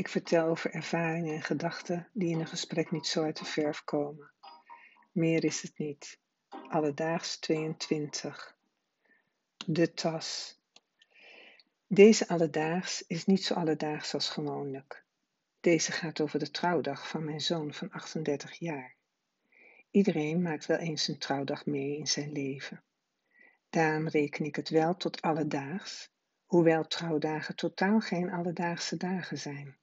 Ik vertel over ervaringen en gedachten die in een gesprek niet zo uit de verf komen. Meer is het niet. Alledaags 22. De tas. Deze alledaags is niet zo alledaags als gewoonlijk. Deze gaat over de trouwdag van mijn zoon van 38 jaar. Iedereen maakt wel eens een trouwdag mee in zijn leven. Daarom reken ik het wel tot alledaags, hoewel trouwdagen totaal geen alledaagse dagen zijn.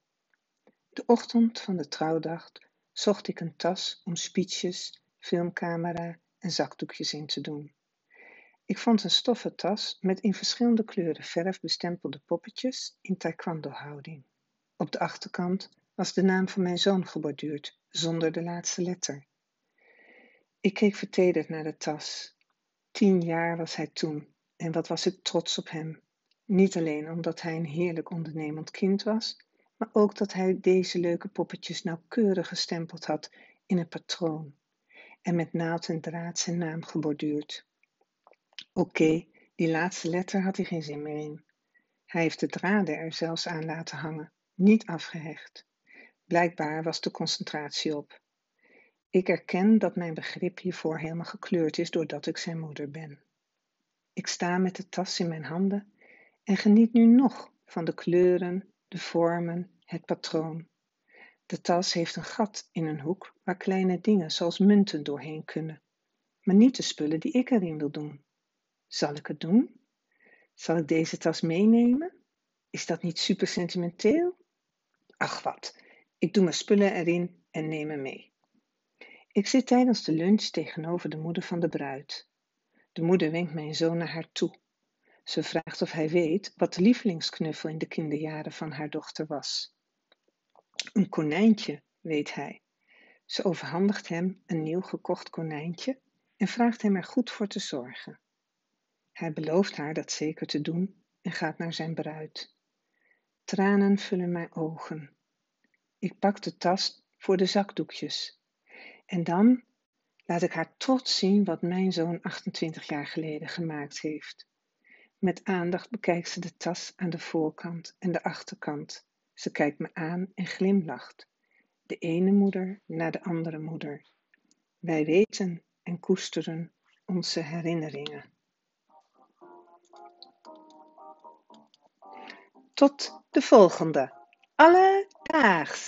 De ochtend van de trouwdag zocht ik een tas om speeches, filmcamera en zakdoekjes in te doen. Ik vond een stoffen tas met in verschillende kleuren verf bestempelde poppetjes in taekwondo-houding. Op de achterkant was de naam van mijn zoon geborduurd, zonder de laatste letter. Ik keek vertederd naar de tas. Tien jaar was hij toen en wat was ik trots op hem. Niet alleen omdat hij een heerlijk ondernemend kind was, maar ook dat hij deze leuke poppetjes nauwkeurig gestempeld had in een patroon en met naald en draad zijn naam geborduurd. Oké, die laatste letter had hij geen zin meer in. Hij heeft de draden er zelfs aan laten hangen, niet afgehecht. Blijkbaar was de concentratie op. Ik erken dat mijn begrip hiervoor helemaal gekleurd is doordat ik zijn moeder ben. Ik sta met de tas in mijn handen en geniet nu nog van de kleuren, de vormen, het patroon. De tas heeft een gat in een hoek waar kleine dingen zoals munten doorheen kunnen, maar niet de spullen die ik erin wil doen. Zal ik het doen? Zal ik deze tas meenemen? Is dat niet super sentimenteel? Ach wat, ik doe mijn spullen erin en neem hem mee. Ik zit tijdens de lunch tegenover de moeder van de bruid. De moeder wenkt mijn zoon naar haar toe. Ze vraagt of hij weet wat de lievelingsknuffel in de kinderjaren van haar dochter was. Een konijntje, weet hij. Ze overhandigt hem een nieuw gekocht konijntje en vraagt hem er goed voor te zorgen. Hij belooft haar dat zeker te doen en gaat naar zijn bruid. Tranen vullen mijn ogen. Ik pak de tas voor de zakdoekjes. En dan laat ik haar trots zien wat mijn zoon 28 jaar geleden gemaakt heeft. Met aandacht bekijkt ze de tas aan de voorkant en de achterkant. Ze kijkt me aan en glimlacht. De ene moeder naar de andere moeder. Wij weten en koesteren onze herinneringen. Tot de volgende. Alledaags!